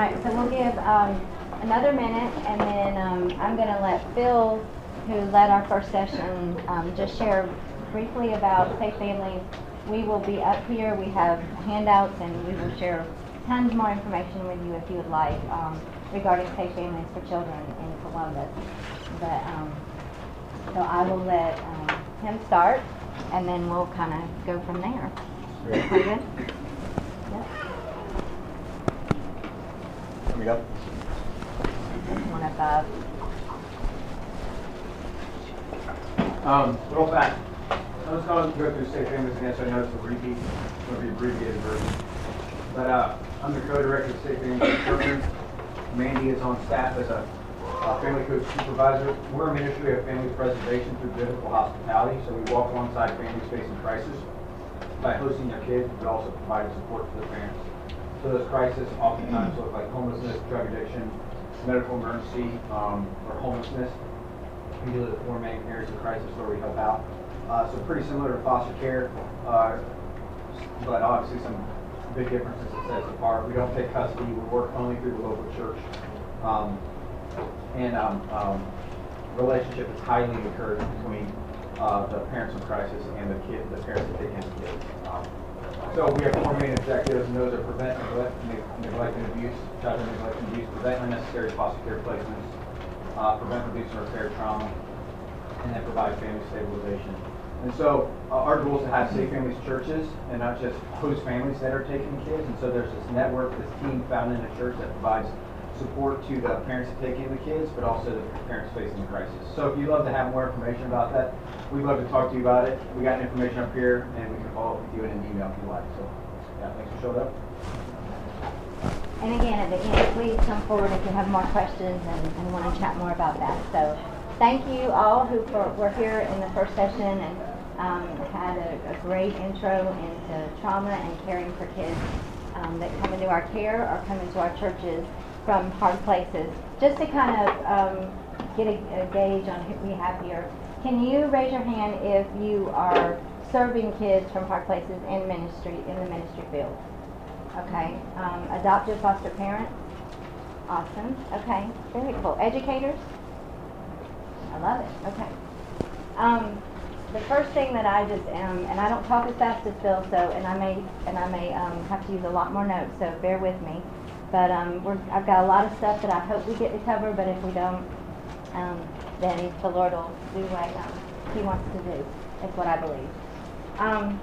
All right, so we'll give um, another minute, and then um, I'm going to let Phil, who led our first session, um, just share briefly about Safe Families. We will be up here. We have handouts, and we will share tons more information with you if you would like um, regarding Safe Families for Children in Columbus. But um, so I will let um, him start, and then we'll kind of go from there. Great. Sound good? Yep. Here we go. One of uh, Um, real fast. I'm going to go through safe families again, so I know it's a repeat, it's going to be abbreviated version. But, uh, I'm the co-director of Safe Families for Children. Mandy is on staff as a, uh family coach supervisor. We're a ministry of family preservation through biblical hospitality, so we walk alongside families facing crisis by hosting their kids, but also providing support for the parents. So those crises oftentimes look like homelessness, drug addiction, medical emergency, um, or homelessness usually the four main areas of crisis where we help out. Uh, so pretty similar to foster care, uh, but obviously some big differences that sets apart. We don't take custody, we work only through the local church. Um, and um, um, relationship is highly encouraged between uh, the parents in crisis and the kid, the parents that take in the kids. So we have four main objectives, and those are prevent neglect, neglect and abuse, child neglect and abuse, prevent unnecessary foster care placements, uh, prevent, reduce, and repair trauma, and then provide family stabilization. And so uh, our goal is to have safe families churches and not just host families that are taking kids. And so there's this network, this team found in a church that provides support to the parents in the kids, but also the parents facing the crisis. So if you'd love to have more information about that, we'd love to talk to you about it. We got information up here, and we can follow up with you in an email if you like. So, yeah, thanks for showing up. And again, at the end, please come forward if you have more questions and, and want to chat more about that. So thank you all who for, were here in the first session and um, had a, a great intro into trauma and caring for kids um, that come into our care or come into our churches from hard places. Just to kind of um, get a, a gauge on who we have here, can you raise your hand if you are serving kids from hard places in ministry, in the ministry field? Okay, um, adoptive foster parents? Awesome, okay, very cool. Educators? I love it, okay. Um, the first thing that I just am, and I don't talk as fast as Phil, so, and I may, and I may, um, have to use a lot more notes, so bear with me. But, um, I've got a lot of stuff that I hope we get to cover, but if we don't, um, then the Lord will do what, um, He wants to do, is what I believe. Um,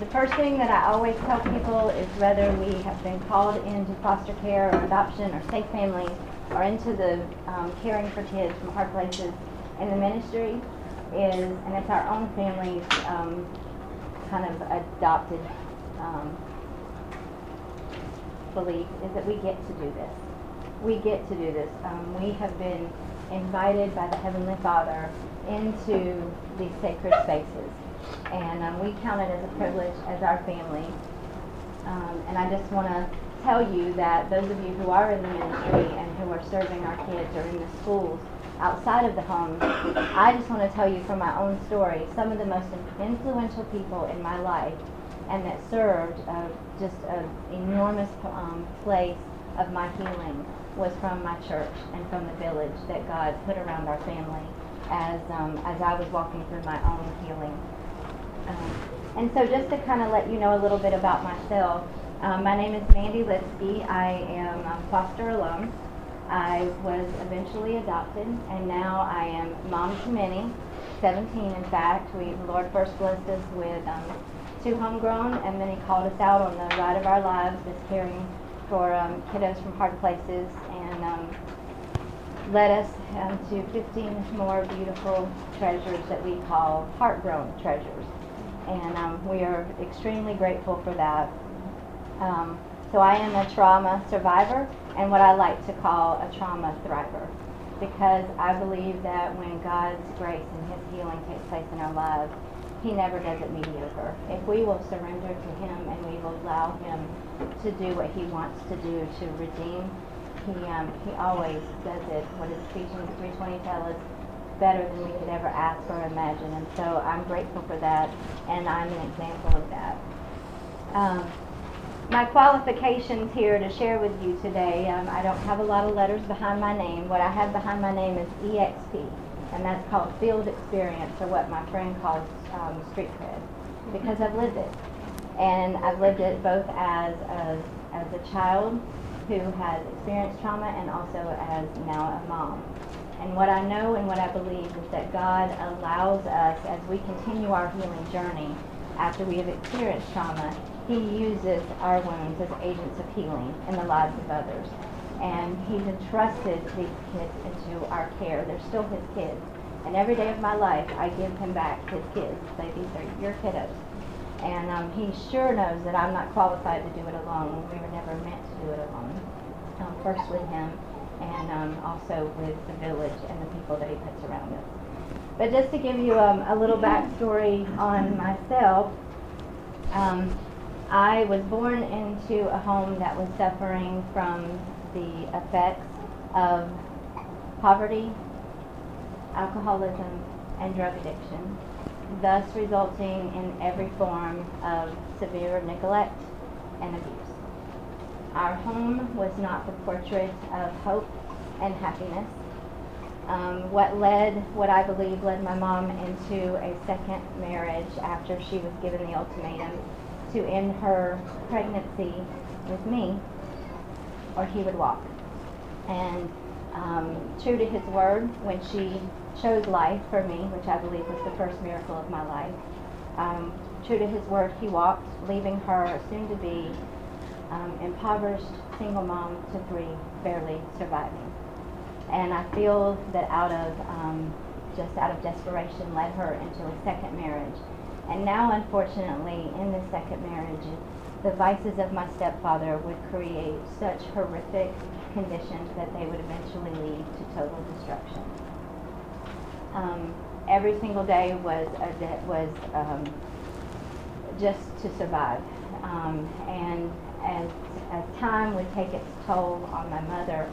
the first thing that I always tell people is whether we have been called into foster care or adoption or safe families or into the um, caring for kids from hard places in the ministry is, and it's our own families um, kind of adopted um, belief, is that we get to do this. We get to do this. Um, we have been invited by the Heavenly Father into these sacred spaces and um, we count it as a privilege as our family. Um, and I just want to tell you that those of you who are in the ministry and who are serving our kids or in the schools outside of the home, I just want to tell you from my own story, some of the most influential people in my life and that served just an enormous um, place of my healing was from my church and from the village that God put around our family as, um, as I was walking through my own healing. Um, and so just to kind of let you know a little bit about myself, um, my name is Mandy Lipsky. I am a foster alum. I was eventually adopted, and now I am mom to many, 17 in fact. We, the Lord first blessed us with two homegrown, and then He called us out on the ride of our lives as caring for um, kiddos from hard places, and um, led us um, to 15 more beautiful treasures that we call heart-grown treasures and um, we are extremely grateful for that. Um, so I am a trauma survivor and what I like to call a trauma thriver because I believe that when God's grace and His healing takes place in our lives, He never does it mediocre. If we will surrender to Him and we will allow Him to do what He wants to do to redeem, He um, He always does it. What does Ephesians 3:20 tell us? better than we could ever ask or imagine. And so I'm grateful for that, and I'm an example of that. Um, my qualifications here to share with you today, um, I don't have a lot of letters behind my name. What I have behind my name is EXP, and that's called field experience, or what my friend calls um, street cred, because I've lived it. And I've lived it both as a, as a child who has experienced trauma and also as now a mom. And what I know and what I believe is that God allows us, as we continue our healing journey, after we have experienced trauma, He uses our wounds as agents of healing in the lives of others. And He's entrusted these kids into our care. They're still His kids. And every day of my life, I give Him back His kids. Say, these are your kiddos. And um, He sure knows that I'm not qualified to do it alone. We were never meant to do it alone. Um, first with Him, and um, also with the village and the people that He puts around us. But just to give you um, a little backstory on myself, um, I was born into a home that was suffering from the effects of poverty, alcoholism, and drug addiction, thus resulting in every form of severe neglect and abuse. Our home was not the portrait of hope and happiness. Um, what led, what I believe led my mom into a second marriage after she was given the ultimatum to end her pregnancy with me, or he would walk. And um, true to his word, when she chose life for me, which I believe was the first miracle of my life, um, true to his word, he walked, leaving her soon to be um, impoverished single mom to three, barely surviving. And I feel that out of um, just out of desperation led her into a second marriage. And now, unfortunately, in this second marriage, the vices of my stepfather would create such horrific conditions that they would eventually lead to total destruction. Um, every single day was a, was um, just to survive, um, and as as time would take its toll on my mother,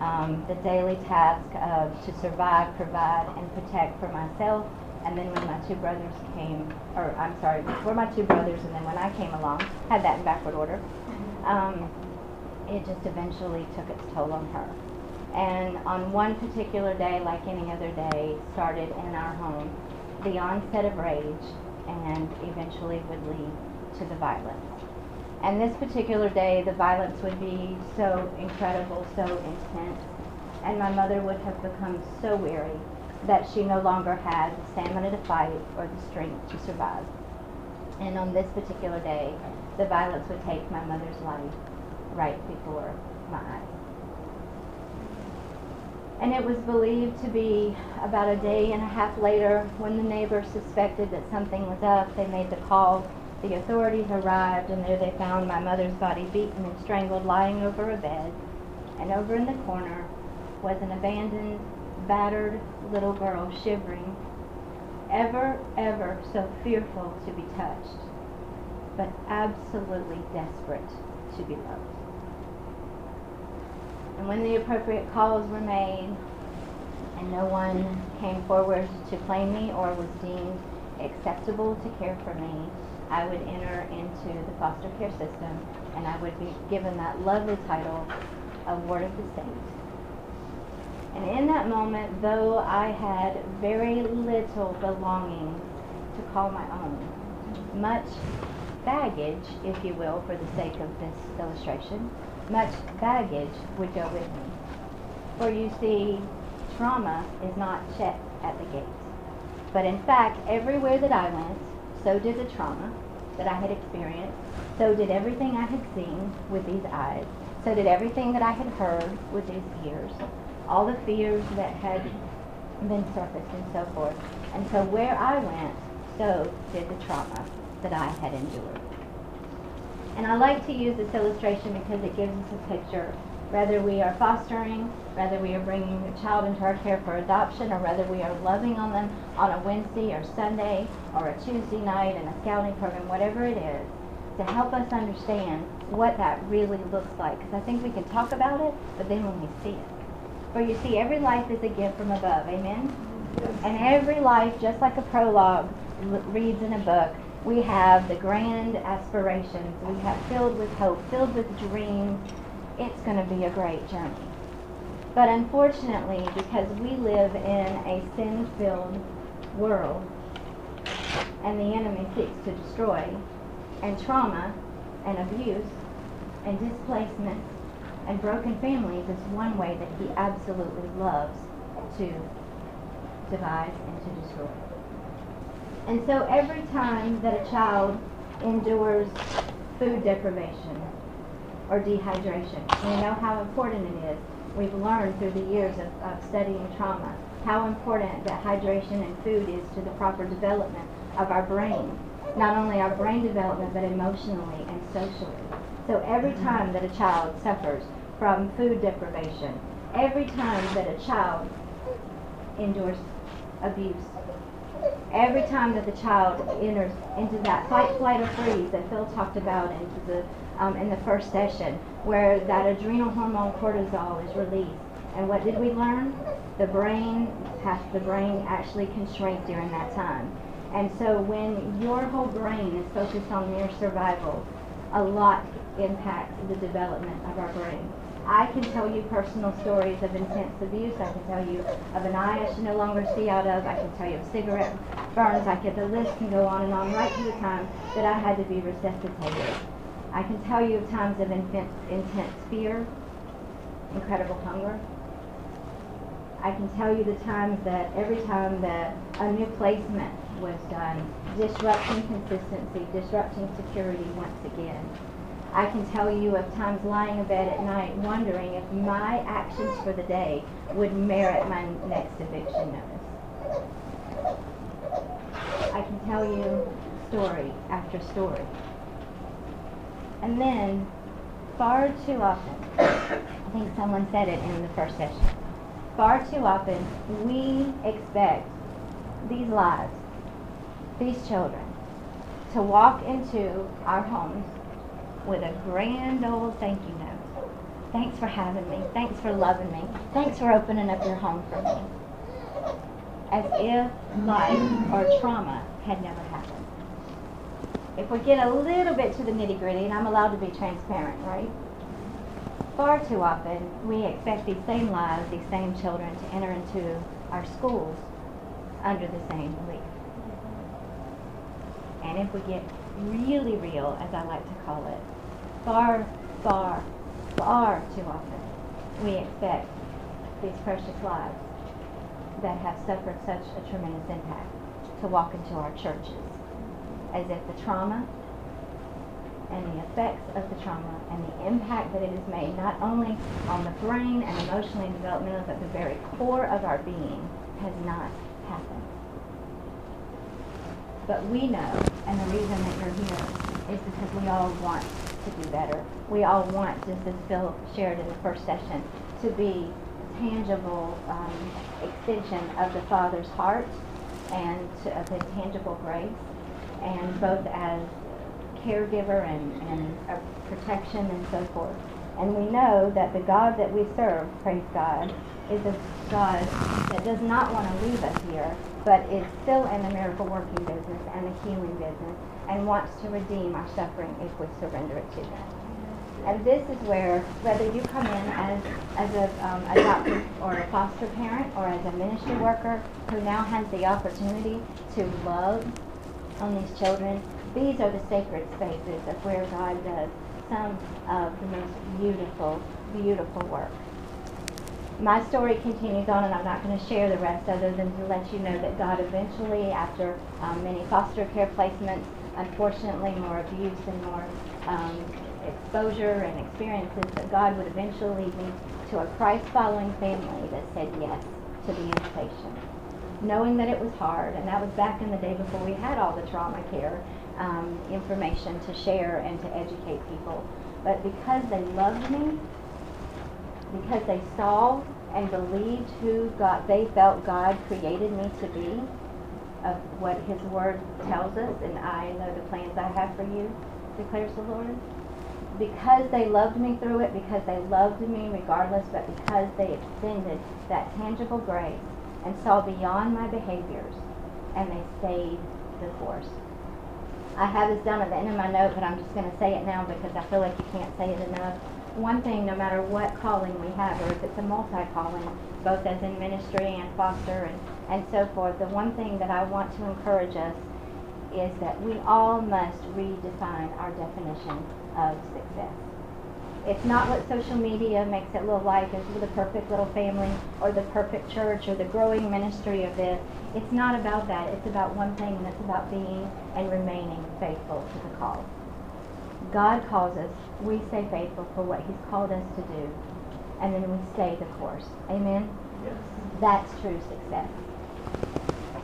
um, the daily task of to survive, provide, and protect for myself. And then when my two brothers came, or I'm sorry, before my two brothers, and then when I came along, had that in backward order. Um, it just eventually took its toll on her. And on one particular day, like any other day, started in our home the onset of rage, and eventually would lead to the violence. And this particular day, the violence would be so incredible, so intense, and my mother would have become so weary that she no longer had the stamina to fight or the strength to survive. And on this particular day, the violence would take my mother's life right before my eyes. And it was believed to be about a day and a half later when the neighbors suspected that something was up. They made the call. The authorities arrived, and there they found my mother's body beaten and strangled lying over a bed. And over in the corner was an abandoned, battered little girl shivering, ever, ever so fearful to be touched, but absolutely desperate to be loved. And when the appropriate calls were made and no one came forward to claim me or was deemed acceptable to care for me, I would enter into the foster care system and I would be given that lovely title of Ward of the State. And in that moment, though I had very little belongings to call my own, much baggage, if you will, for the sake of this illustration, much baggage would go with me. For you see, trauma is not checked at the gate. But in fact, everywhere that I went, so did the trauma that I had experienced, so did everything I had seen with these eyes, so did everything that I had heard with these ears, all the fears that had been surfaced and so forth. And so where I went, so did the trauma that I had endured. And I like to use this illustration because it gives us a picture. Whether we are fostering, whether we are bringing a child into our care for adoption, or whether we are loving on them on a Wednesday or Sunday or a Tuesday night in a scouting program, whatever it is, to help us understand what that really looks like. Because I think we can talk about it, but then when we see it. For you see, every life is a gift from above. Amen? And every life, just like a prologue reads in a book, We have the grand aspirations. We have filled with hope, filled with dreams. It's going to be a great journey. But unfortunately, because we live in a sin filled world and the enemy seeks to destroy, and trauma and abuse and displacement and broken families is one way that he absolutely loves to devise and to destroy. And so every time that a child endures food deprivation or dehydration, we know how important it is. We've learned through the years of, of studying trauma how important that hydration and food is to the proper development of our brain. Not only our brain development, but emotionally and socially. So every time that a child suffers from food deprivation, every time that a child endures abuse, every time that the child enters into that fight, flight, or freeze that Phil talked about into the, um, in the first session, where that adrenal hormone cortisol is released. And what did we learn? The brain, half the brain actually can shrink during that time. And so when your whole brain is focused on mere survival, a lot impacts the development of our brain. I can tell you personal stories of intense abuse. I can tell you of an eye I should no longer see out of. I can tell you of cigarette burns. I could, the list can go on and on right to the time that I had to be resuscitated. I can tell you of times of intense, intense fear, incredible hunger. I can tell you the times that every time that a new placement was done, disrupting consistency, disrupting security once again. I can tell you of times lying in bed at night wondering if my actions for the day would merit my next eviction notice. I can tell you story after story. And then, far too often, I think someone said it in the first session, far too often we expect these lives, these children, to walk into our homes with a grand old thank you note. Thanks for having me. Thanks for loving me. Thanks for opening up your home for me. As if life or trauma had never happened. If we get a little bit to the nitty gritty, and I'm allowed to be transparent, right? Far too often, we expect these same lives, these same children to enter into our schools under the same belief. And if we get really real, as I like to call it, far, far, far too often we expect these precious lives that have suffered such a tremendous impact to walk into our churches as if the trauma and the effects of the trauma and the impact that it has made not only on the brain and emotionally and developmentally but the very core of our being has not happened. But we know, and the reason that you're here is because we all want to do better. We all want, just as Phil shared in the first session, to be a tangible um, extension of the Father's heart and to, of His tangible grace, and both as caregiver and, and protection and so forth. And we know that the God that we serve, praise God, is a God that does not want to leave us here, but is still in the miracle working business and the healing business and wants to redeem our suffering if we surrender it to Him. And this is where, whether you come in as, as a um, adopted or a foster parent or as a ministry worker who now has the opportunity to love on these children, these are the sacred spaces of where God does some of the most beautiful, beautiful work. My story continues on, and I'm not going to share the rest other than to let you know that God eventually, after um, many foster care placements, unfortunately more abuse and more um, exposure and experiences, that God would eventually lead me to a Christ-following family that said yes to the invitation. Knowing that it was hard, and that was back in the day before we had all the trauma care um, information to share and to educate people. But because they loved me, because they saw and believed who God, they felt God created me to be, of what His Word tells us, and I know the plans I have for you, declares the Lord. Because they loved me through it, because they loved me regardless, but because they extended that tangible grace and saw beyond my behaviors, and they stayed the course. I have this down at the end of my note, but I'm just gonna say it now because I feel like you can't say it enough. One thing, no matter what calling we have, or if it's a multi-calling, both as in ministry and foster and, and so forth, the one thing that I want to encourage us is that we all must redefine our definition of success. It's not what social media makes it look like as the perfect little family or the perfect church or the growing ministry of this. It's not about that. It's about one thing, and it's about being and remaining faithful to the call. God calls us, we stay faithful for what He's called us to do, and then we stay the course. Amen? Yes. That's true success.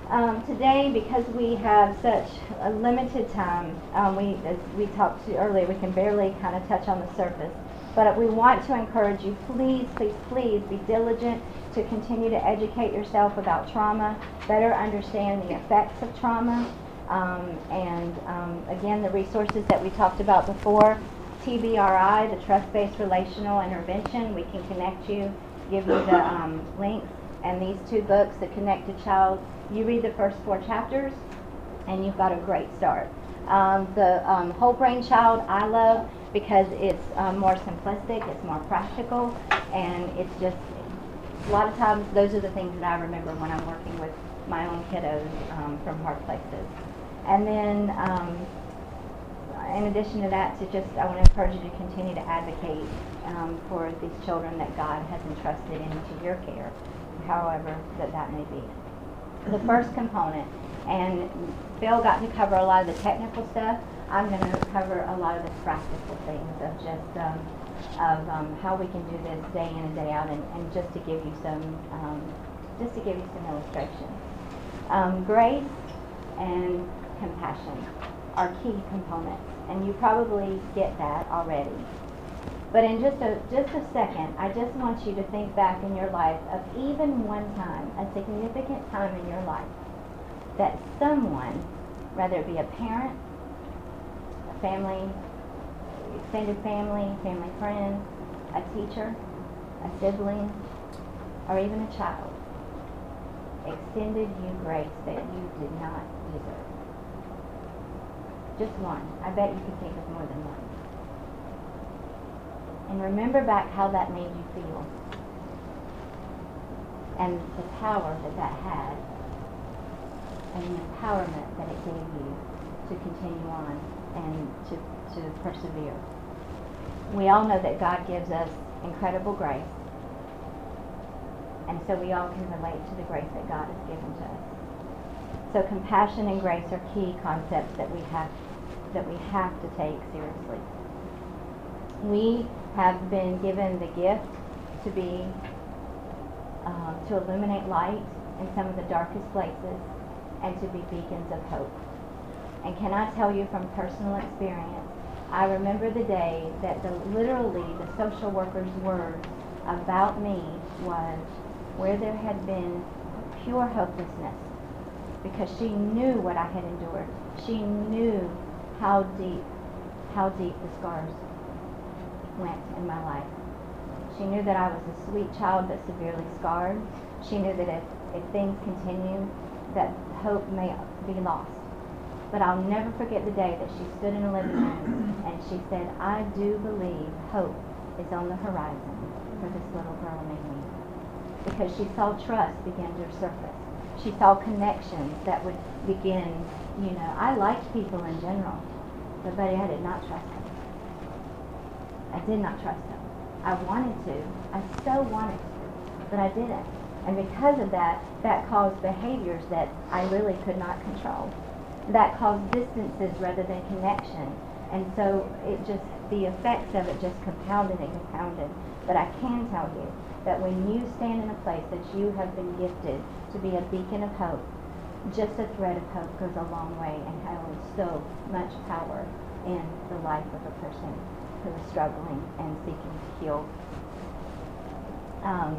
Um, today, because we have such a limited time, um, we, as we talked to earlier, we can barely kind of touch on the surface. But we want to encourage you, please, please, please be diligent to continue to educate yourself about trauma, better understand the effects of trauma, um, and um, again, the resources that we talked about before, TBRI, the Trust-Based Relational Intervention, we can connect you, give you the um, links, and these two books, The Connected Child, you read the first four chapters, and you've got a great start. Um, the um, Whole Brain Child, I love because it's um, more simplistic, it's more practical, and it's just a lot of times those are the things that I remember when I'm working with my own kiddos um, from hard places. And then, um, in addition to that, to just I want to encourage you to continue to advocate um, for these children that God has entrusted into your care, however that that may be. The first component, and Phil got to cover a lot of the technical stuff. I'm going to cover a lot of the practical things of just um, of um, how we can do this day in and day out, and, and just to give you some um, just to give you some illustrations. Um, grace and compassion are key components, and you probably get that already. But in just a just a second, I just want you to think back in your life of even one time, a significant time in your life, that someone, whether it be a parent, a family, extended family, family friend, a teacher, a sibling, or even a child, extended you grace that you did not. Just one. I bet you could think of more than one. And remember back how that made you feel. And the power that that had. And the empowerment that it gave you to continue on and to, to persevere. We all know that God gives us incredible grace. And so we all can relate to the grace that God has given to us. So compassion and grace are key concepts that we have that we have to take seriously. We have been given the gift to be uh, to illuminate light in some of the darkest places and to be beacons of hope. And can I tell you from personal experience, I remember the day that the literally the social worker's words about me was where there had been pure hopelessness because she knew what I had endured. She knew how deep, how deep the scars went in my life. She knew that I was a sweet child but severely scarred. She knew that if, if things continue, that hope may be lost. But I'll never forget the day that she stood in a living room and she said, I do believe hope is on the horizon for this little girl named me. Because she saw trust begin to surface. She saw connections that would begin, you know, I liked people in general, but buddy, I did not trust them. I did not trust them. I wanted to. I so wanted to, but I didn't. And because of that, that caused behaviors that I really could not control. That caused distances rather than connection. And so it just, the effects of it just compounded and compounded. But I can tell you that when you stand in a place that you have been gifted to be a beacon of hope, just a thread of hope goes a long way and holds so much power in the life of a person who is struggling and seeking to heal. Um,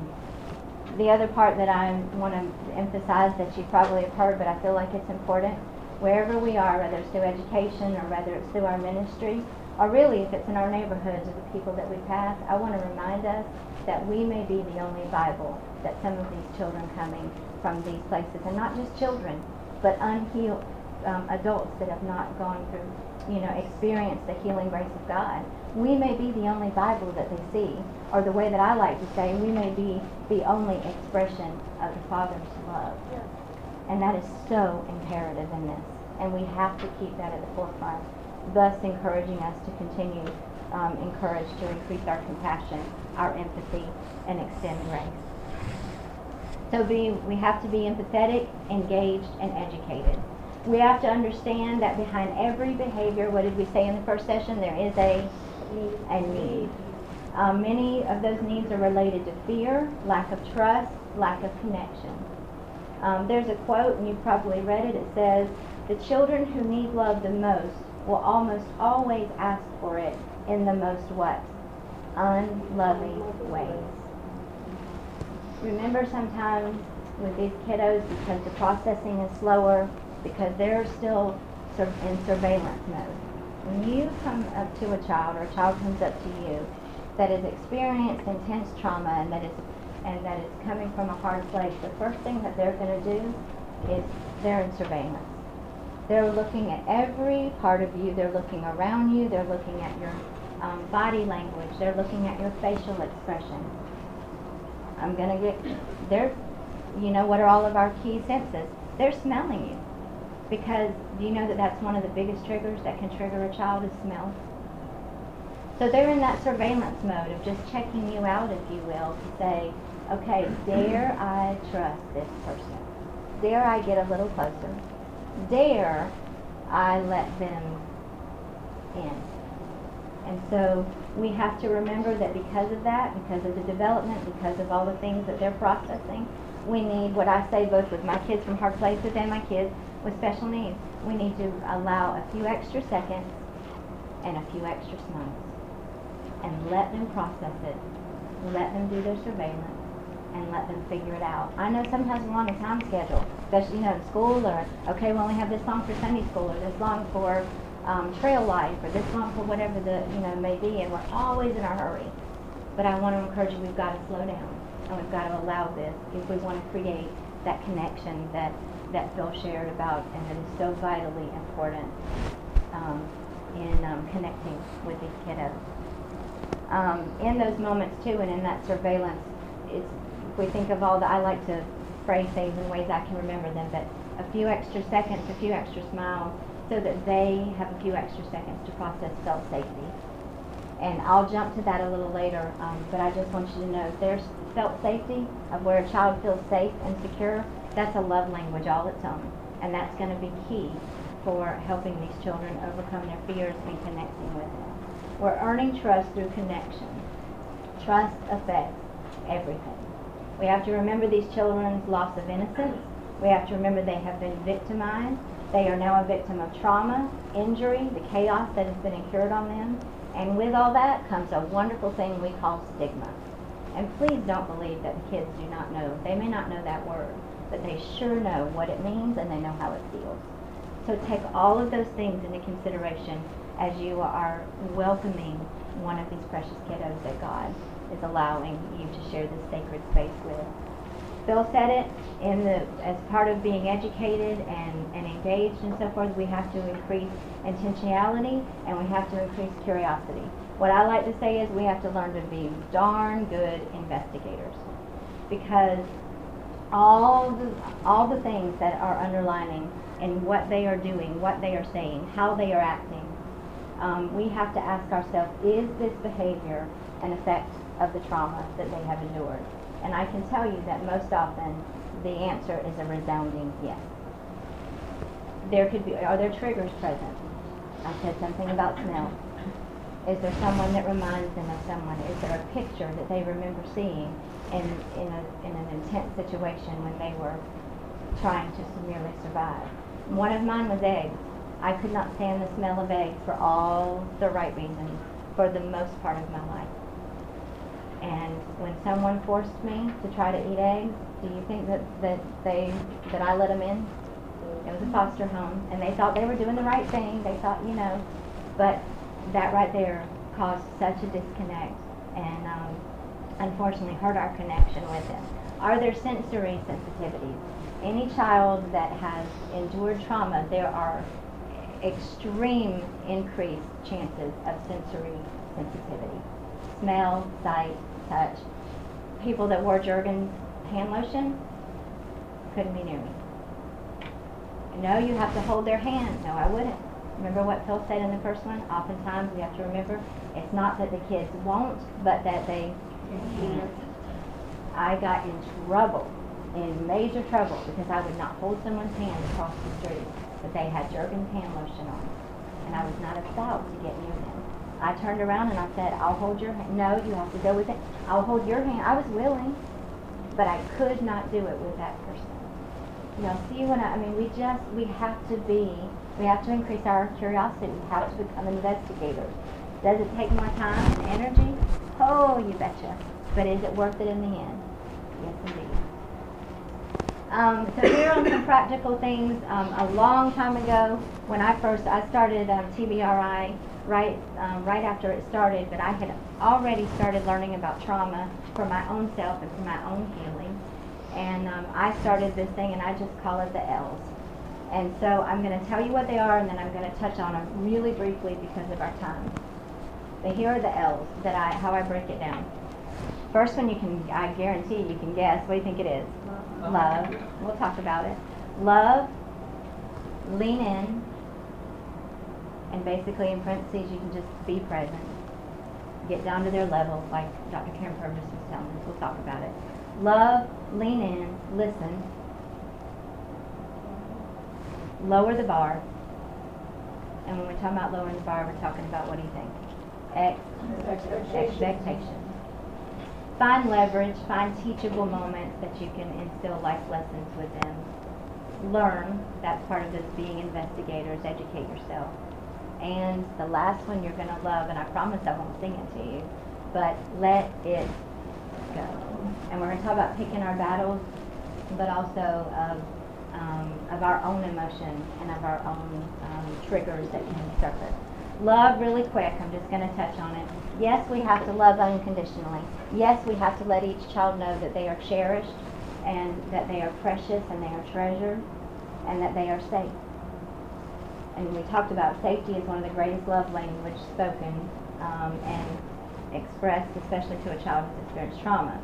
the other part that I want to emphasize that you probably have heard, but I feel like it's important, wherever we are, whether it's through education or whether it's through our ministry, or really if it's in our neighborhoods or the people that we pass, I want to remind us that we may be the only Bible that some of these children coming from these places, and not just children, but unhealed, um, adults that have not gone through, you know, experienced the healing grace of God. We may be the only Bible that they see, or the way that I like to say, we may be the only expression of the Father's love. And that is so imperative in this. And we have to keep that at the forefront, thus encouraging us to continue, um, encourage to increase our compassion, our empathy, and extend grace. So be, we have to be empathetic, engaged, and educated. We have to understand that behind every behavior, what did we say in the first session? There is a, a need. Um, many of those needs are related to fear, lack of trust, lack of connection. Um, there's a quote, and you've probably read it. It says, "The children who need love the most will almost always ask for it in the most what? Unloving ways." Remember, sometimes with these kiddos, because the processing is slower, because they're still sur- in surveillance mode. When you come up to a child, or a child comes up to you, that has experienced intense trauma and that is and that is coming from a hard place, the first thing that they're going to do is they're in surveillance. They're looking at every part of you. They're looking around you. They're looking at your um, body language. They're looking at your facial expression. I'm going to get, they're, you know, what are all of our key senses? They're smelling you. Because do you know that that's one of the biggest triggers that can trigger a child is smell? So they're in that surveillance mode of just checking you out, if you will, to say, okay, dare I trust this person? Dare I get a little closer? Dare I let them in? And so we have to remember that because of that, because of the development, because of all the things that they're processing, we need what I say both with my kids from hard places and my kids with special needs. We need to allow a few extra seconds and a few extra smiles and let them process it. Let them do their surveillance and let them figure it out. I know sometimes we're on a time schedule, especially, you know, in school or, okay, we only have this long for Sunday school or this long for um, trail life or this long or whatever the, you know, may be, and we're always in a hurry. But I want to encourage you, we've got to slow down and we've got to allow this if we want to create that connection that, that Phil shared about and that is so vitally important um, in um, connecting with these kiddos um, in those moments too, and in that surveillance, it's, if we think of all the, I like to phrase things in ways I can remember them, but a few extra seconds, a few extra smiles, so that they have a few extra seconds to process felt safety. And I'll jump to that a little later, um, but I just want you to know there's felt safety of where a child feels safe and secure. That's a love language all its own, and that's going to be key for helping these children overcome their fears and connecting with them. We're earning trust through connection. Trust affects everything. We have to remember these children's loss of innocence. We have to remember they have been victimized. They are now a victim of trauma, injury, the chaos that has been incurred on them. And with all that comes a wonderful thing we call stigma. And please don't believe that the kids do not know. They may not know that word, but they sure know what it means and they know how it feels. So take all of those things into consideration as you are welcoming one of these precious kiddos that God is allowing you to share this sacred space with. Phil said it in the as part of being educated and, and engaged and so forth, we have to increase intentionality and we have to increase curiosity. What I like to say is we have to learn to be darn good investigators. Because all the all the things that are underlining and what they are doing, what they are saying, how they are acting, um, we have to ask ourselves, is this behavior an effect of the trauma that they have endured? And I can tell you that most often the answer is a resounding yes. There could be, are there triggers present? I said something about smell. Is there someone that reminds them of someone? Is there a picture that they remember seeing in, in, a, in an intense situation when they were trying to merely survive? One of mine was eggs. I could not stand the smell of eggs for all the right reasons for the most part of my life. And when someone forced me to try to eat eggs, do you think that, that they that I let them in? It was a foster home, and they thought they were doing the right thing. They thought, you know, but that right there caused such a disconnect, and um, unfortunately hurt our connection with them. Are there sensory sensitivities? any child that has endured trauma, there are extreme increased chances of sensory sensitivity. Smell, sight, touch. People that wore Jergens hand lotion couldn't be near me. No, you have to hold their hand. No, I wouldn't. Remember what Phil said in the first one? Oftentimes we have to remember it's not that the kids won't, but that they can't. I got in trouble, in major trouble, because I would not hold someone's hand across the street, but they had Jergens hand lotion on, and I was not allowed to get near them. I turned around and I said, "I'll hold your hand." No, you have to go with it. I'll hold your hand. I was willing, but I could not do it with that person. You know, see when I, I mean, we just, we have to be, we have to increase our curiosity, we have to become investigators. Does it take more time and energy? Oh, you betcha. But is it worth it in the end? Yes, indeed. Um, so here are some practical things. Um, a long time ago, when I first, I started um, TBRI right, um, right after it started, but I had already started learning about trauma for my own self and for my own healing. And um, I started this thing, and I just call it the L's. And so I'm going to tell you what they are, and then I'm going to touch on them really briefly because of our time. But here are the L's that I, how I break it down. First one, you can, I guarantee you can guess. What do you think it is? Love. We'll talk about it. Love, lean in, and basically in parentheses, you can just be present. Get down to their level, like Dr. Karyn Purvis was telling us. We'll talk about it. Love, lean in, listen. Lower the bar. And when we're talking about lowering the bar, we're talking about what do you think? Ex- expectation. Find leverage, find teachable moments that you can instill life lessons with them. Learn, that's part of this being investigators, educate yourself. And the last one you're going to love, and I promise I won't sing it to you, but let it go. And we're going to talk about picking our battles, but also of, um, of our own emotion and of our own um, triggers that can surface. Love, really quick, I'm just going to touch on it. Yes, we have to love unconditionally. Yes, we have to let each child know that they are cherished and that they are precious and they are treasured and that they are safe. And we talked about safety is one of the greatest love language spoken um, and expressed, especially to a child who's experienced trauma.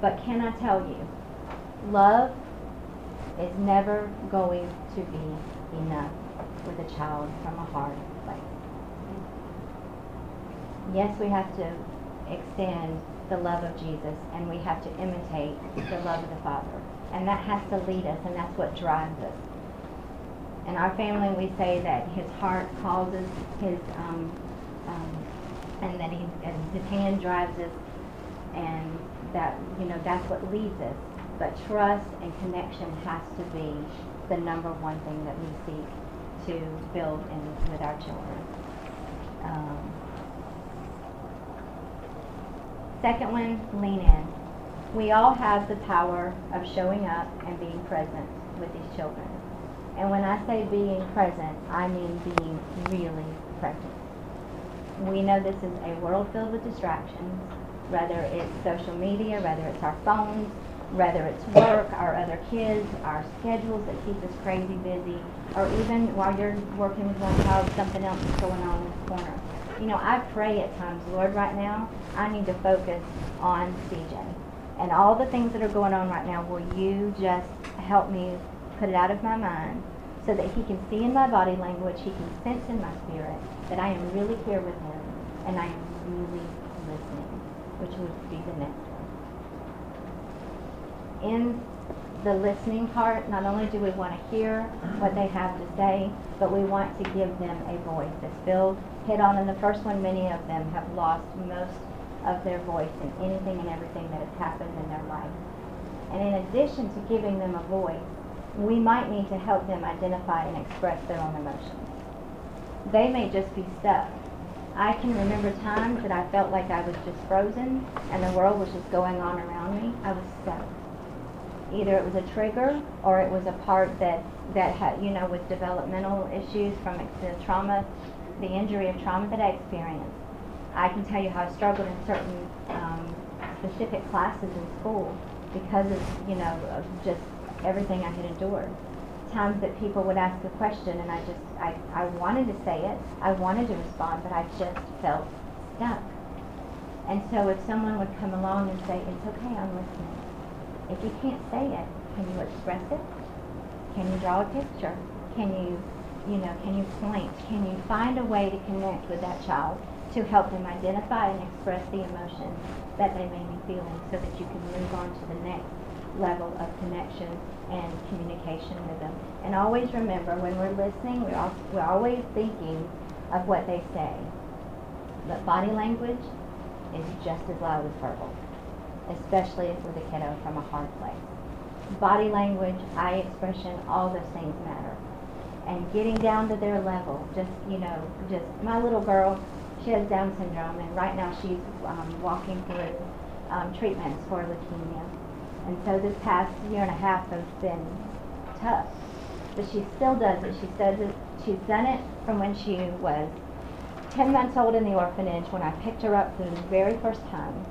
But can I tell you, love is never going to be enough with a child from a hard place. Yes, we have to extend the love of Jesus and we have to imitate the love of the Father. And that has to lead us and that's what drives us. In our family, we say that his heart causes his, um, um, and that he, and his hand drives us, and that, you know, that's what leads us. But trust and connection has to be the number one thing that we seek to build in, with our children. Um, second one, lean in. We all have the power of showing up and being present with these children. And when I say being present, I mean being really present. We know this is a world filled with distractions, whether it's social media, whether it's our phones, whether it's work, our other kids, our schedules that keep us crazy busy, or even while you're working with one child, something else is going on in the corner. You know, I pray at times, Lord, right now, I need to focus on CJ. And all the things that are going on right now, will you just help me put it out of my mind so that he can see in my body language, he can sense in my spirit that I am really here with him and I am really listening, which would be the next one. In the listening part, not only do we want to hear what they have to say, but we want to give them a voice. As Phil hit on in the first one, many of them have lost most of their voice in anything and everything that has happened in their life. And in addition to giving them a voice, we might need to help them identify and express their own emotions. They may just be stuck. I can remember times that I felt like I was just frozen and the world was just going on around me. I was stuck. Either it was a trigger or it was a part that, that had, you know, with developmental issues from the trauma, the injury of trauma that I experienced. I can tell you how I struggled in certain um, specific classes in school because of, you know, of just everything I had endured. Times that people would ask a question and I just, I, I wanted to say it, I wanted to respond, but I just felt stuck. And so if someone would come along and say, it's okay, I'm listening. If you can't say it, can you express it? Can you draw a picture? Can you, you know, can you point? Can you find a way to connect with that child to help them identify and express the emotion that they may be feeling so that you can move on to the next level of connection and communication with them. And always remember, when we're listening, we're, al- we're always thinking of what they say. But body language is just as loud as verbal, especially with a kiddo from a hard place. Body language, eye expression, all those things matter. And getting down to their level, just, you know, just, my little girl, she has Down syndrome, and right now she's um, walking through um, treatments for leukemia. And so this past year and a half has been tough. But she still does it. She says it, she's done it from when she was 10 months old in the orphanage when I picked her up for the very first time.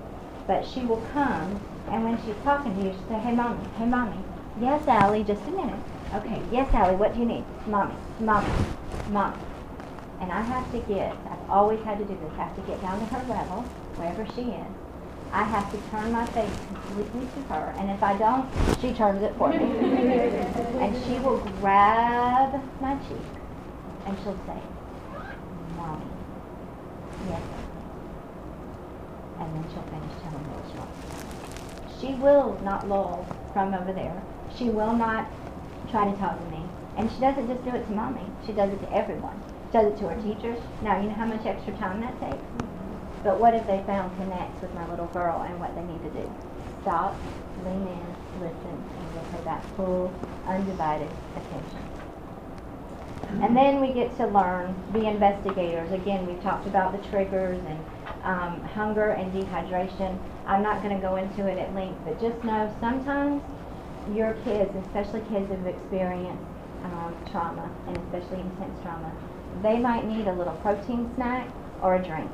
But she will come, and when she's talking to you, she'll say, Hey, mommy, hey, mommy. Yes, Allie, just a minute. Okay, yes, Allie, what do you need? Mommy, mommy, mommy. And I have to get, I've always had to do this, I have to get down to her level, wherever she is. I have to turn my face completely to her, and if I don't, she turns it for me. and she will grab my cheek, and she'll say, Mommy, yes. And then she'll finish telling me what she wants. She will not lull from over there. She will not try to talk to me. And she doesn't just do it to mommy. She does it to everyone. She does it to her teachers. Now, you know how much extra time that takes? But what if they found connects with my little girl and what they need to do? Stop, lean in, listen, and give her that full, undivided attention. And then we get to learn, be investigators. Again, we've talked about the triggers and um, hunger and dehydration. I'm not going to go into it at length, but just know sometimes your kids, especially kids who've experienced um, trauma, and especially intense trauma, they might need a little protein snack or a drink.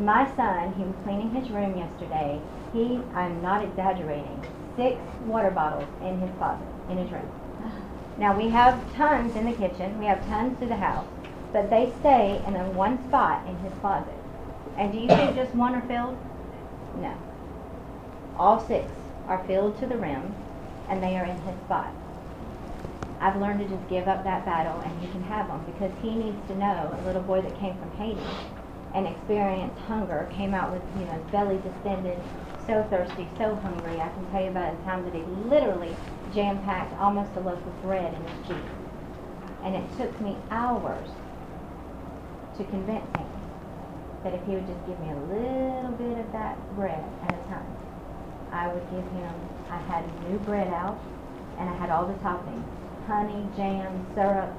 My son, he was cleaning his room yesterday. He, I'm not exaggerating, six water bottles in his closet, in his room. Now we have tons in the kitchen, we have tons through the house, but they stay in a one spot in his closet. And do you think just one are filled? No. All six are filled to the rim, and they are in his spot. I've learned to just give up that battle, and he can have them because he needs to know. A little boy that came from Haiti and experienced hunger came out with, you know, belly distended, so thirsty, so hungry. I can tell you about the time that he literally jam-packed almost a loaf of bread in his Jeep. And it took me hours to convince him that if he would just give me a little bit of that bread at a time, I would give him, I had new bread out, and I had all the toppings, honey, jam, syrup.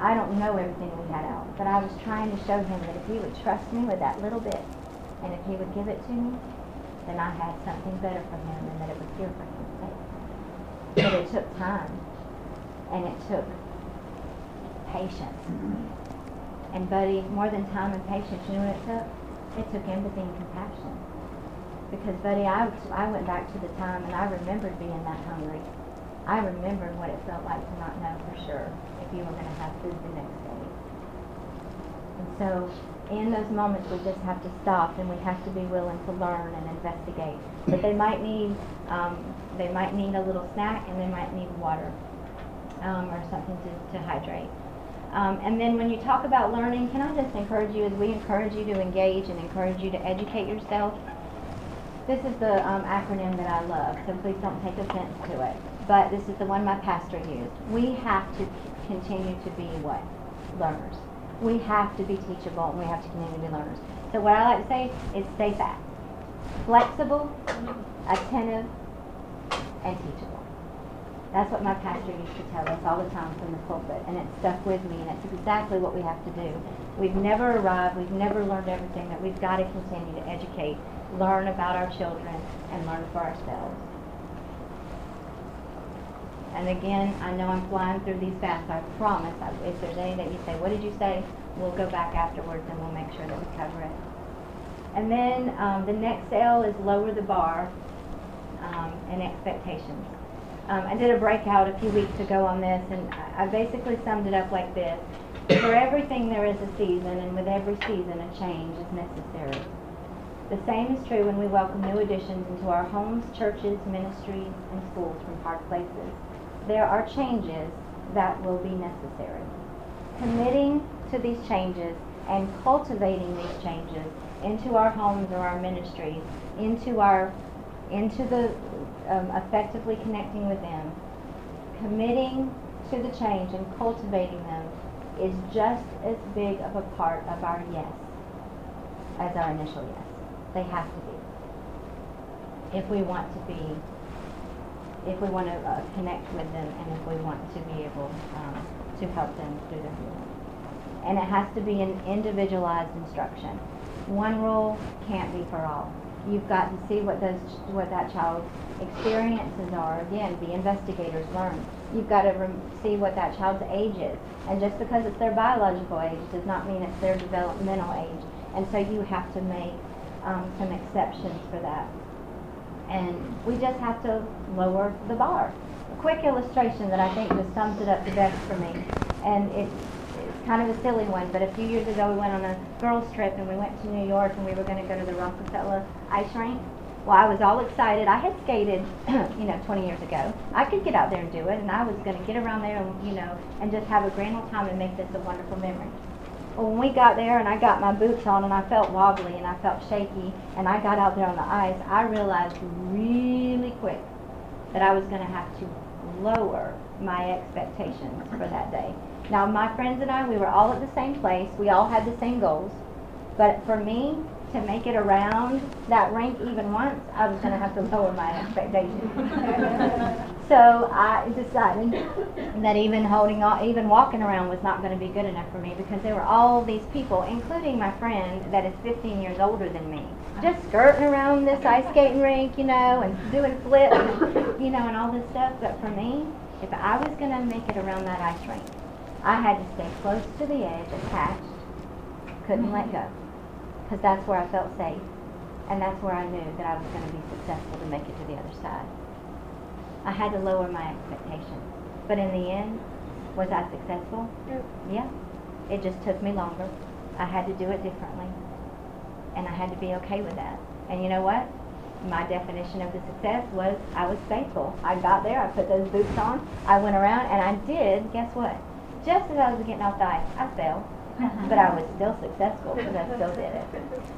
I don't know everything we had out, but I was trying to show him that if he would trust me with that little bit, and if he would give it to me, then I had something better for him, and that it was here for him to take. But it took time, and it took patience. And Buddy, more than time and patience, you know what it took? It took empathy and compassion. Because Buddy, I, I went back to the time and I remembered being that hungry. I remembered what it felt like to not know for sure if you were going to have food the next day. And so in those moments we just have to stop and we have to be willing to learn and investigate. But they might need, um, they might need a little snack and they might need water um, or something to, to hydrate. Um, and then when you talk about learning, can I just encourage you, as we encourage you to engage and encourage you to educate yourself, this is the um, acronym that I love, so please don't take offense to it. But this is the one my pastor used. We have to continue to be what? Learners. We have to be teachable and we have to continue to be learners. So what I like to say is stay FAT. Flexible, attentive, and teachable. That's what my pastor used to tell us all the time from the pulpit, and it stuck with me, and it's exactly what we have to do. We've never arrived, we've never learned everything, that we've got to continue to educate, learn about our children, and learn for ourselves. And again, I know I'm flying through these fast, I promise, I- if there's any that you say, what did you say? We'll go back afterwards and we'll make sure that we cover it. And then, um, the next L is lower the bar. um, and expectations. Um, I did a breakout a few weeks ago on this, and I basically summed it up like this. For everything there is a season, and with every season a change is necessary. The same is true when we welcome new additions into our homes, churches, ministries, and schools from hard places. There are changes that will be necessary. Committing to these changes and cultivating these changes into our homes or our ministries, into our, into the, um, effectively connecting with them, committing to the change and cultivating them is just as big of a part of our yes as our initial yes. They have to be. If we want to be, if we want to uh, connect with them and if we want to be able um, to help them through their healing. And it has to be an individualized instruction. One rule can't be for all. You've got to see what those, what that child's experiences are. Again, the investigators learn. You've got to see what that child's age is. And just because it's their biological age does not mean it's their developmental age. And so you have to make um, some exceptions for that. And we just have to lower the bar. A quick illustration that I think just sums it up the best for me. And it, it's kind of a silly one, but a few years ago we went on a girls' trip and we went to New York and we were going to go to the Rockefeller ice rink. Well, I was all excited. I had skated, you know, 20 years ago. I could get out there and do it, and I was going to get around there and, you know, and just have a grand old time and make this a wonderful memory. When we got there and I got my boots on and I felt wobbly and I felt shaky and I got out there on the ice, I realized really quick that I was going to have to lower my expectations for that day. Now, my friends and I, we were all at the same place. We all had the same goals. But for me, to make it around that rink even once, I was going to have to lower my expectations. so I decided that even holding on, even walking around was not going to be good enough for me because there were all these people, including my friend that is 15 years older than me, just skirting around this ice skating rink, you know, and doing flips, and, you know, and all this stuff. But for me, if I was going to make it around that ice rink, I had to stay close to the edge, attached, couldn't let go because that's where I felt safe. And that's where I knew that I was going to be successful to make it to the other side. I had to lower my expectations. But in the end, was I successful? Yep. Yeah. It just took me longer. I had to do it differently. And I had to be okay with that. And you know what? My definition of the success was I was faithful. I got there, I put those boots on, I went around, and I did, guess what? Just as I was getting off the ice, I fell but I was still successful because I still did it.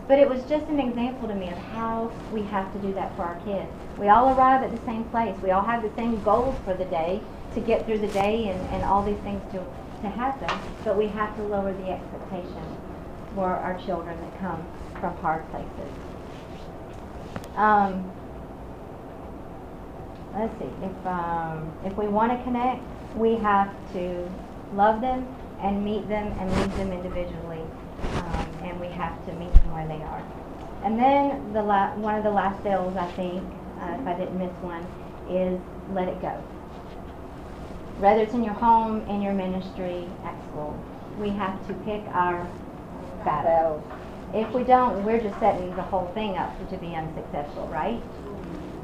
But it was just an example to me of how we have to do that for our kids. We all arrive at the same place. We all have the same goals for the day to get through the day and, and all these things to, to happen. But we have to lower the expectations for our children that come from hard places. Um, let's see. If um, if we want to connect, we have to love them and meet them and lead them individually, um, and we have to meet them where they are. And then the la- one of the last L's, I think, uh, if I didn't miss one, is let it go. Whether it's in your home, in your ministry, at school, we have to pick our battles. If we don't, we're just setting the whole thing up to be unsuccessful, right?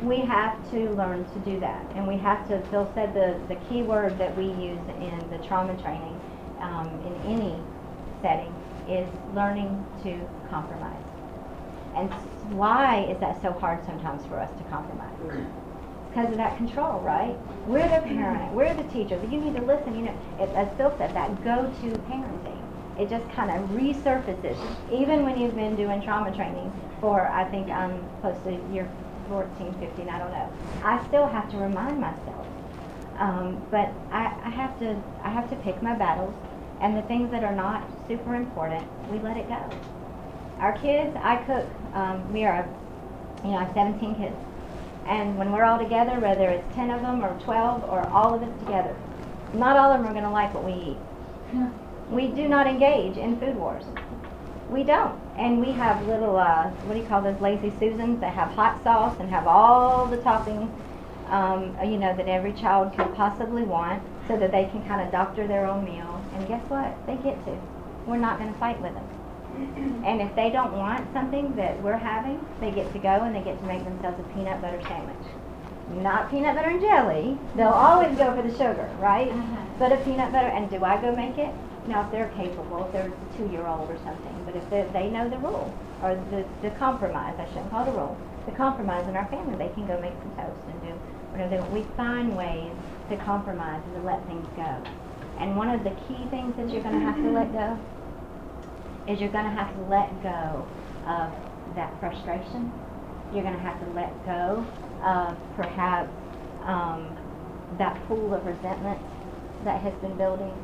We have to learn to do that, and we have to. Phil said the the key word that we use in the trauma training um, in any setting is learning to compromise. And why is that so hard sometimes for us to compromise? Because of that control, right? We're the parent, we're the teacher. You need to listen. You know, it, as Phil said, that go-to parenting. It just kind of resurfaces, even when you've been doing trauma training for, I think I'm close to year 14, 15, I don't know. I still have to remind myself um, but I, I have to I have to pick my battles, and the things that are not super important, we let it go. Our kids, I cook. Um, we are, you know, I have 17 kids, and when we're all together, whether it's 10 of them or 12 or all of us together, not all of them are going to like what we eat. We do not engage in food wars. We don't. And we have little, uh, what do you call those lazy Susans that have hot sauce and have all the toppings um, you know, that every child could possibly want so that they can kind of doctor their own meal. And guess what? They get to. We're not going to fight with them. And if they don't want something that we're having, they get to go and they get to make themselves a peanut butter sandwich. not peanut butter and jelly. They'll always go for the sugar, right? But a peanut butter, and do I go make it? Now, if they're capable, if they're a two-year-old or something, but if they, they know the rule, or the, the compromise, I shouldn't call it a rule, the compromise in our family, they can go make some toast and do want. We find ways to compromise and to let things go. And one of the key things that you're gonna have to let go is you're gonna have to let go of that frustration. You're gonna have to let go of perhaps um, that pool of resentment that has been building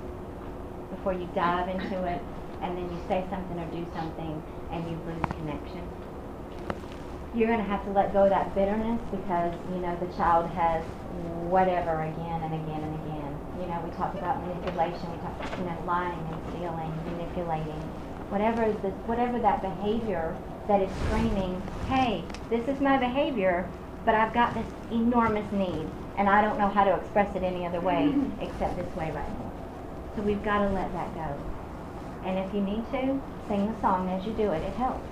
before you dive into it, and then you say something or do something, and you lose connection. You're gonna have to let go of that bitterness because you know the child has whatever again and again and again. You know, we talked about manipulation. We talked, you know, lying and stealing, manipulating, whatever the whatever that behavior that is screaming, "Hey, this is my behavior, but I've got this enormous need, and I don't know how to express it any other way except this way right now." So we've got to let that go. And if you need to, sing the song as you do it. It helps.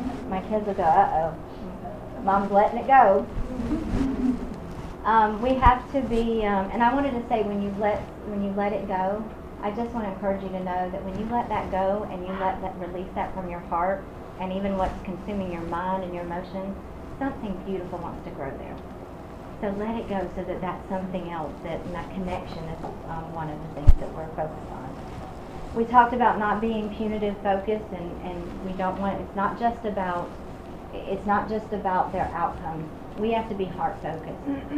My kids will go, uh-oh, mom's letting it go. Um, we have to be, um, and I wanted to say when you let when you let it go, I just want to encourage you to know that when you let that go and you let that release that from your heart, and even what's consuming your mind and your emotions, something beautiful wants to grow there. So let it go so that that's something else, that that connection is um, one of the things that we're focused on. We talked about not being punitive focused and, and we don't want, it's not just about, it's not just about their outcome We have to be heart focused.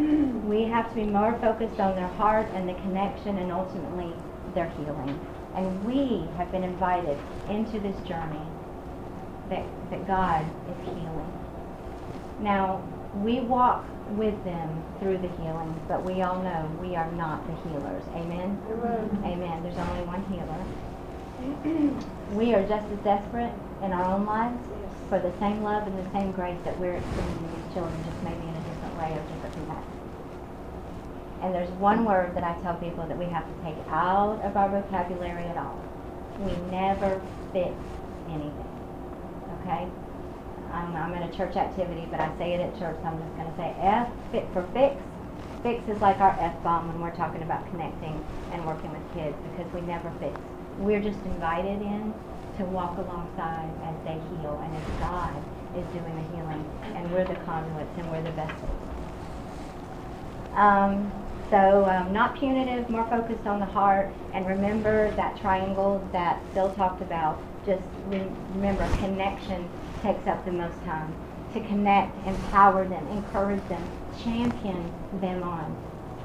we have to be more focused on their heart and the connection and ultimately their healing. And we have been invited into this journey that, that God is healing. Now, we walk with them through the healing, but we all know we are not the healers. Amen? Amen. Amen. There's only one healer. we are just as desperate in our own lives for the same love and the same grace that we're extending to these children, just maybe in a different way or different capacity. And there's one word that I tell people that we have to take out of our vocabulary at all. We never fix anything. Okay? I'm, I'm in a church activity, but I say it at church, so I'm just going to say F fit for fix. Fix is like our F bomb when we're talking about connecting and working with kids because we never fix. We're just invited in to walk alongside as they heal and as God is doing the healing and we're the conduits and we're the vessels. Um, so um, not punitive, more focused on the heart, and remember that triangle that Phil talked about. Just re- remember, connection takes up the most time. To connect, empower them, encourage them, champion them on.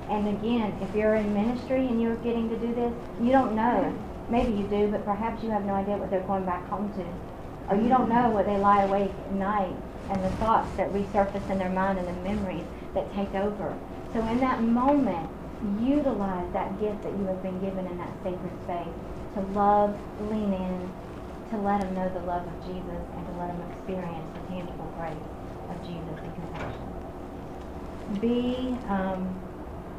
And again, if you're in ministry and you're getting to do this, you don't know. Maybe you do, but perhaps you have no idea what they're going back home to. Or you don't know what they lie awake at night and the thoughts that resurface in their mind and the memories that take over. So in that moment, utilize that gift that you have been given in that sacred space to love, lean in, to let them know the love of Jesus and to let them experience the tangible grace of Jesus and compassion. Be um,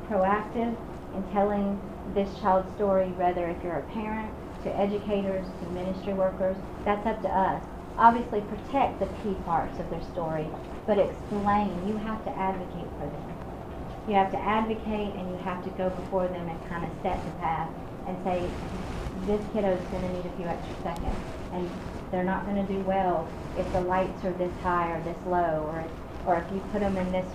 proactive in telling this child's story, whether if you're a parent, to educators, to ministry workers, that's up to us. Obviously, protect the key parts of their story, but explain. You have to advocate for them. You have to advocate and you have to go before them and kind of set the path and say, this kiddo is going to need a few extra seconds. And they're not going to do well if the lights are this high or this low or, or if you put them in this.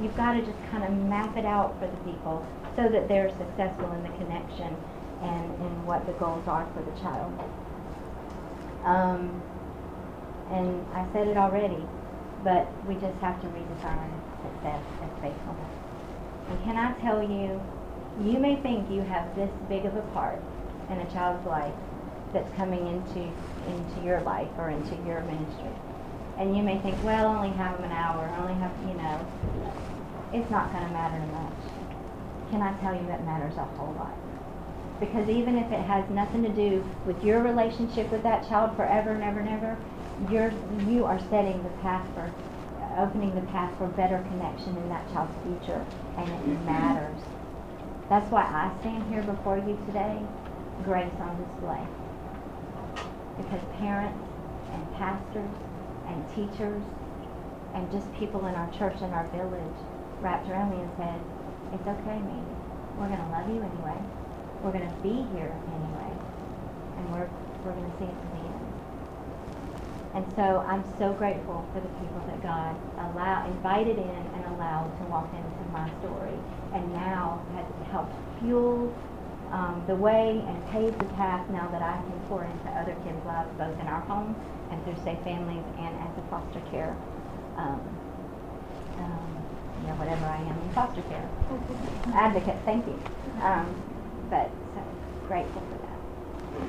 You've got to just kind of map it out for the people so that they're successful in the connection and in what the goals are for the child. Um, and I said it already, but we just have to redefine success as faithfulness. And can I tell you, you may think you have this big of a part in a child's life that's coming into into your life or into your ministry. And you may think, well, only have them an hour, only have, you know, it's not going to matter much. Can I tell you it matters a whole lot? Because even if it has nothing to do with your relationship with that child forever and ever and ever, you're, you are setting the path for, opening the path for better connection in that child's future, and it matters. That's why I stand here before you today, grace on display. Because parents and pastors and teachers and just people in our church and our village wrapped around me and said, "It's okay, me. We're gonna love you anyway. We're gonna be here anyway, and we're we're gonna see it to the end." And so I'm so grateful for the people that God allowed, invited in and allowed to walk into my story, and now has helped fuel um, the way and pave the path now that I can pour into other kids' lives, both in our home and through safe families and as a foster care, um, um, you know, whatever I am in foster care advocate. Thank you. Um, but so grateful for that.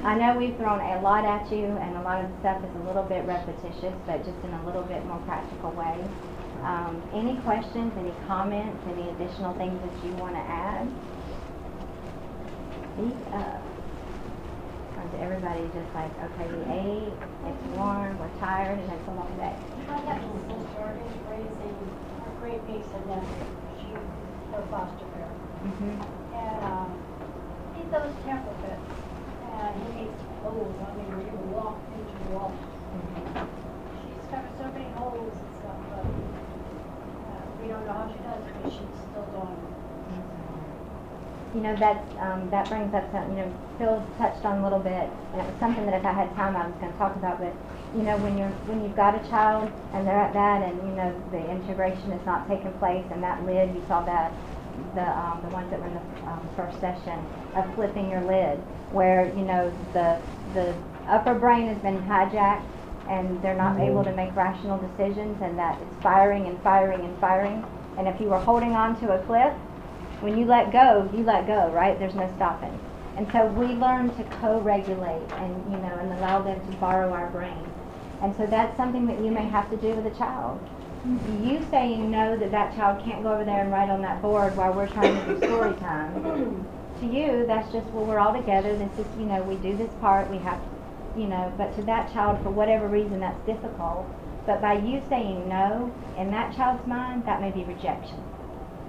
I know we've thrown a lot at you, and a lot of the stuff is a little bit repetitious, but just in a little bit more practical way. Um, any questions, any comments, any additional things that you want to add? Speak up. Or is everybody just like, okay, we ate, it's warm, we're tired, and it's a long day? I have a sister who's raising a great niece and nephew. She, her foster care. Mm-hmm. And, um, he does temper fits. And he makes holes, I mean, you walk into the wall. She's covered so many holes and stuff, but, uh, we don't know how she does it, but she's still doing it. You know, that's, um, that brings up something, you know, Phil touched on a little bit, and it was something that if I had time, I was gonna talk about, but, you know, when you're, when you've got a child, and they're at that, and, you know, the integration is not taking place, and that lid, you saw that, the, um, the ones that were in the, um, first session, of flipping your lid, where, you know, the, the upper brain has been hijacked, and they're not able to make rational decisions, and that it's firing and firing and firing, and if you were holding on to a cliff, when you let go, you let go, right? There's no stopping. And so we learn to co-regulate and, you know, and allow them to borrow our brain. And so that's something that you may have to do with a child. You saying no that that child can't go over there and write on that board while we're trying to do story time. to you, that's just, well, we're all together. This is, you know, we do this part. We have, you know, but to that child, for whatever reason, that's difficult. But by you saying no, in that child's mind, that may be rejection.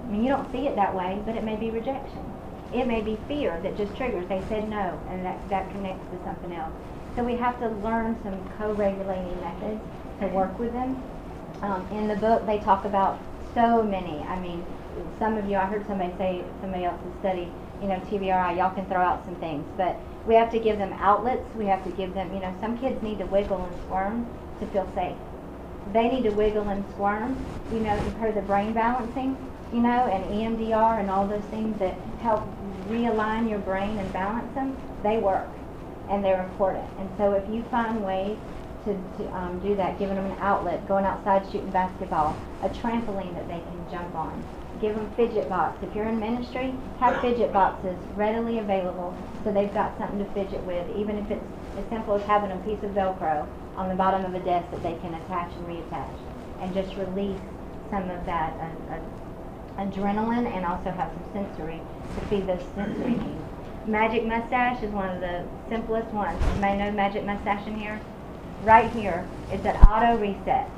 I mean, you don't see it that way, but it may be rejection. It may be fear that just triggers. They said no, and that, that connects to something else. So we have to learn some co-regulating methods to work with them. Um, in the book, they talk about so many. I mean, some of you, I heard somebody say, somebody else's study, you know, TBRI, y'all can throw out some things, but we have to give them outlets. We have to give them, you know, some kids need to wiggle and squirm to feel safe. They need to wiggle and squirm. You know, you've heard the brain balancing, you know, and EMDR and all those things that help realign your brain and balance them. They work, and they're important. And so if you find ways to, to um, do that, giving them an outlet, going outside shooting basketball, a trampoline that they can jump on, give them fidget box. If you're in ministry, have fidget boxes readily available so they've got something to fidget with, even if it's as simple as having a piece of Velcro on the bottom of a desk that they can attach and reattach, and just release some of that uh, uh, adrenaline and also have some sensory to feed those sensory needs. Magic mustache is one of the simplest ones. You may know magic mustache in here. Right here is an auto reset.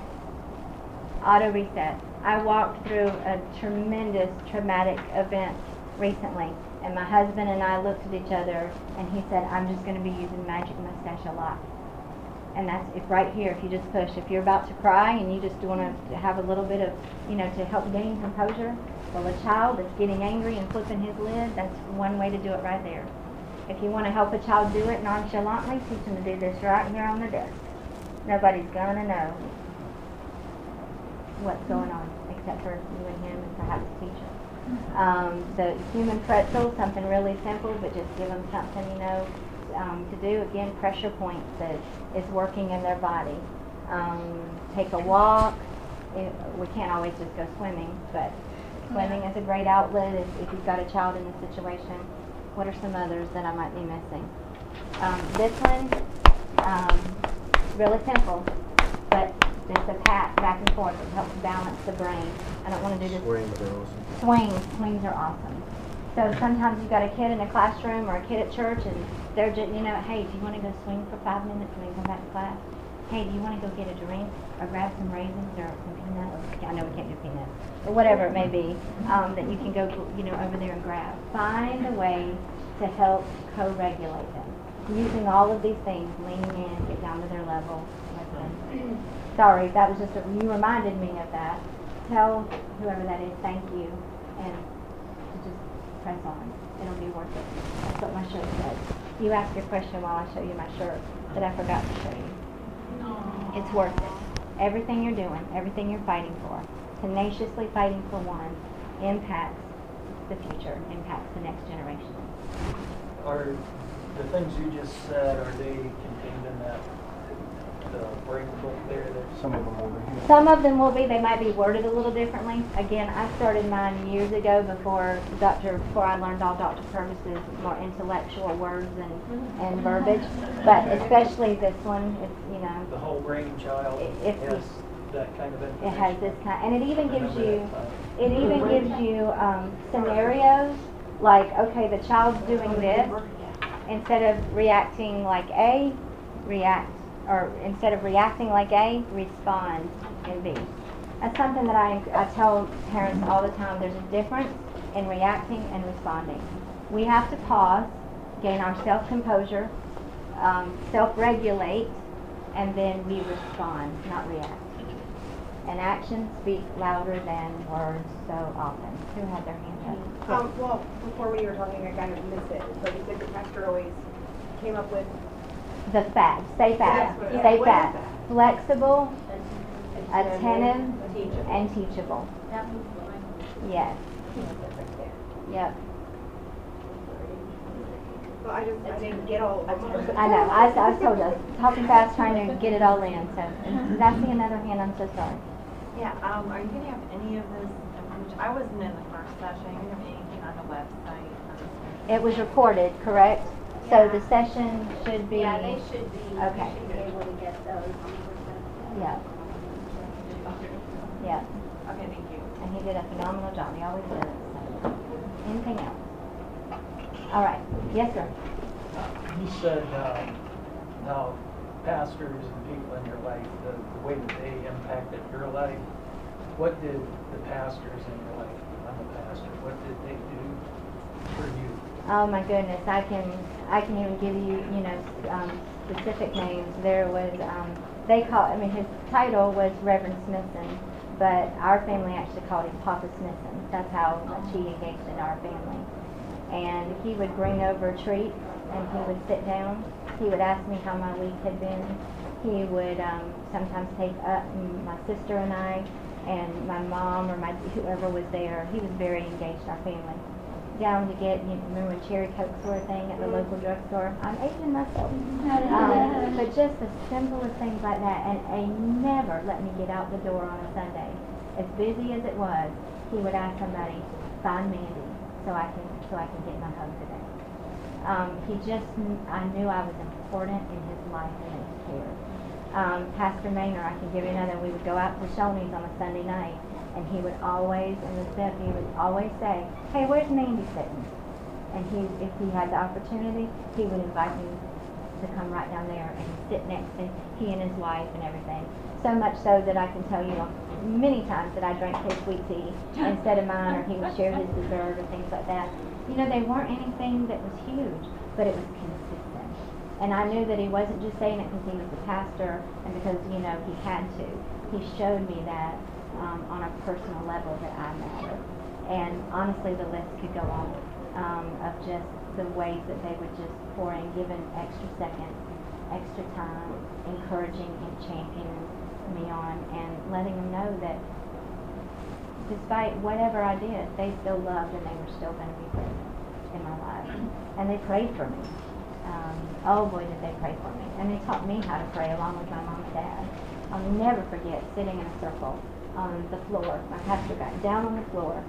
Auto reset. I walked through a tremendous traumatic event recently, and my husband and I looked at each other, and he said, "I'm just going to be using magic mustache a lot." And that's if right here, if you just push, if you're about to cry and you just want to have a little bit of, you know, to help gain composure. Well, a child that's getting angry and flipping his lid, that's one way to do it right there. If you want to help a child do it nonchalantly, teach them to do this right here on the desk. Nobody's gonna know what's going on except for you and him and perhaps the teacher. Um, the human pretzel, something really simple, but just give them something, you know, um, to do. Again, pressure points that is working in their body. Um, take a walk. It, we can't always just go swimming, but swimming is a great outlet if, if you've got a child in this situation. What are some others that I might be missing? Um, this one, um, really simple, but just a pat back and forth. It helps balance the brain. I don't want to do this Swings are awesome. swings. Swings are awesome. So sometimes you've got a kid in a classroom or a kid at church, and they're just, you know, hey, do you want to go swing for five minutes and then come back to class? Hey, do you want to go get a drink or grab some raisins or some peanuts? I know we can't do peanuts, but whatever it may be, um, that you can go, you know, over there and grab. Find a way to help co-regulate them using all of these things, leaning in, get down to their level sorry, that was just, a- you reminded me of that. Tell whoever that is, thank you, and just press on. It'll be worth it. That's what my shirt says. You asked your question while I show you my shirt that I forgot to show you. It's worth it. Everything you're doing, everything you're fighting for, tenaciously fighting for one, impacts the future, impacts the next generation. Are the things you just said, are they contained in that, the break book there? that- Some of them will be. Some of them will be, they might be worded a little differently. Again, I started mine years ago before Dr., before I learned all Dr. Purvis's more intellectual words and, and verbiage. But especially this one, it's, you know, The Whole-Brain Child I- if has that kind of it information? has this kind, and it even gives you, it even gives you, um, scenarios, like, okay, the child's doing this, instead of reacting like A, react, or instead of reacting like A, respond in B. That's something that I, I tell parents all the time, there's a difference in reacting and responding. We have to pause, gain our self-composure, um, self-regulate, and then we respond, not react. And actions speak louder than words so often. Who had their hand up? Um, well, before you were talking, I kind of missed it, but the pastor always came up with, The fact, stay FAT, That's stay FAT. that? Flexible Attentive and teachable. That was the language. Yes, yep. Well, I just, I didn't get all. I know, I, I told you, talking fast, trying to get it all in, so. Did I see another hand? I'm so sorry. Yeah, um, are you gonna have any of this. I wasn't in the first session, are you gonna have anything on the website? It was recorded, correct? So the session should be. Yeah, they should be, you Okay. should be able to get those on the Yeah, yeah, Okay, thank you. and he did a phenomenal job, he always does. so. Anything else? All right, yes, sir. You said, um, how pastors and people in your life, the, the way that they impacted your life. What did the pastors in your life, I'm a pastor, what did they do for you? Oh my goodness, I can, I can even give you, you know, um, specific names. There was, um, they call, I mean, his title was Reverend Smithson, but our family actually called him Papa Smithson. That's how much he engaged in our family. And he would bring over treats and he would sit down. He would ask me how my week had been. He would um, sometimes take up my sister and I and my mom or my whoever was there. He was very engaged in our family down to get, you remember when cherry cokes were a thing at the local drugstore? I'm aging myself. Um, but just the simplest things like that, and he never let me get out the door on a Sunday. As busy as it was, he would ask somebody, find Mandy, so I can, so I can get my hug today. Um, he just, I knew I was important in his life and in his care. Um, Pastor Maynard, I can give you another, we would go out to Shoney's on a Sunday night, and he would always, in the step, he would always say, hey, where's Mandy sitting? And he, if he had the opportunity, he would invite me to come right down there and sit next to he and his wife and everything. So much so that I can tell you many times that I drank his sweet tea instead of mine, or he would share his dessert or things like that. You know, they weren't anything that was huge, but it was consistent. And I knew that he wasn't just saying it because he was the pastor and because, you know, he had to. He showed me that um, on a personal level that I matter. And honestly, the list could go on um, of just the ways that they would just pour in, give an extra second, extra time, encouraging and championing me on, and letting them know that despite whatever I did, they still loved and they were still going to be present in my life. And they prayed for me. Um, oh boy, did they pray for me. And they taught me how to pray along with my mom and dad. I'll never forget sitting in a circle on the floor. My pastor got down on the floor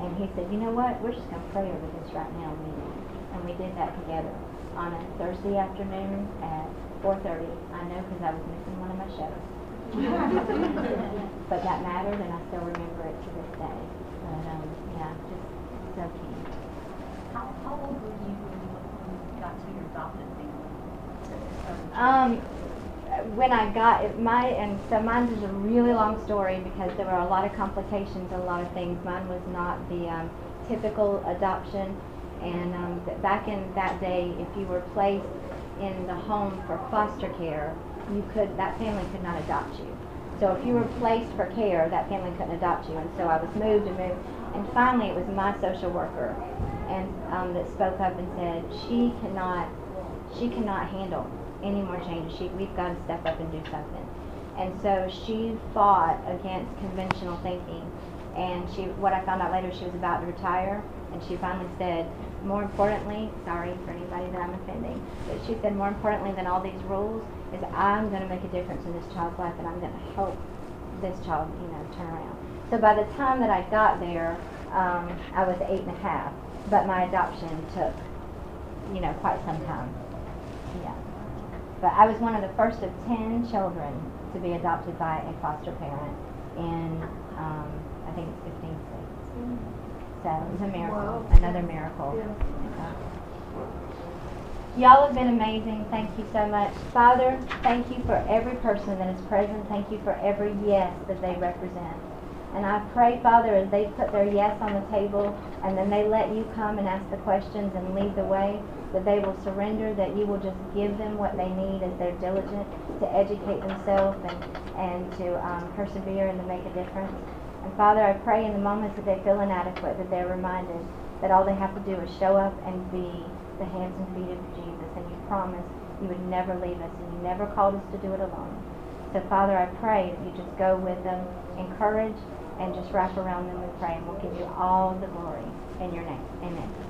and he said, you know what, we're just going to pray over this right now, meeting. And we did that together on a Thursday afternoon at 4.30. I know because I was missing one of my shows. but that mattered and I still remember it to this day. But um, yeah, just so key. How, how old were you when you when you got to your adopted family? Um, when I got it, my and so mine is a really long story because there were a lot of complications, and a lot of things. Mine was not the um, typical adoption, and um, back in that day, if you were placed in the home for foster care, you could that family could not adopt you. So if you were placed for care, that family couldn't adopt you. And so I was moved and moved. And finally, it was my social worker and um, that spoke up and said she cannot, she cannot handle any more changes. She, we've got to step up and do something. And so she fought against conventional thinking. And she, what I found out later, she was about to retire. And she finally said, more importantly, sorry for anybody that I'm offending, but she said, more importantly than all these rules is I'm going to make a difference in this child's life and I'm going to help this child, you know, turn around. So by the time that I got there, um, I was eight and a half, but my adoption took, you know, quite some time. But I was one of the first of ten children to be adopted by a foster parent in, um, I think it's fifteen states. So it was a miracle, Wow. another miracle. Yeah. Y'all have been amazing. Thank you so much. Father, thank you for every person that is present. Thank you for every yes that they represent. And I pray, Father, as they put their yes on the table and then they let you come and ask the questions and lead the way, that they will surrender, that you will just give them what they need as they're diligent to educate themselves and, and to um, persevere and to make a difference. And Father, I pray in the moments that they feel inadequate, that they're reminded that all they have to do is show up and be the hands and feet of Jesus. And you promised you would never leave us and you never called us to do it alone. So Father, I pray that you just go with them, encourage, and just wrap around them, we pray. And we'll give you all the glory in your name. Amen.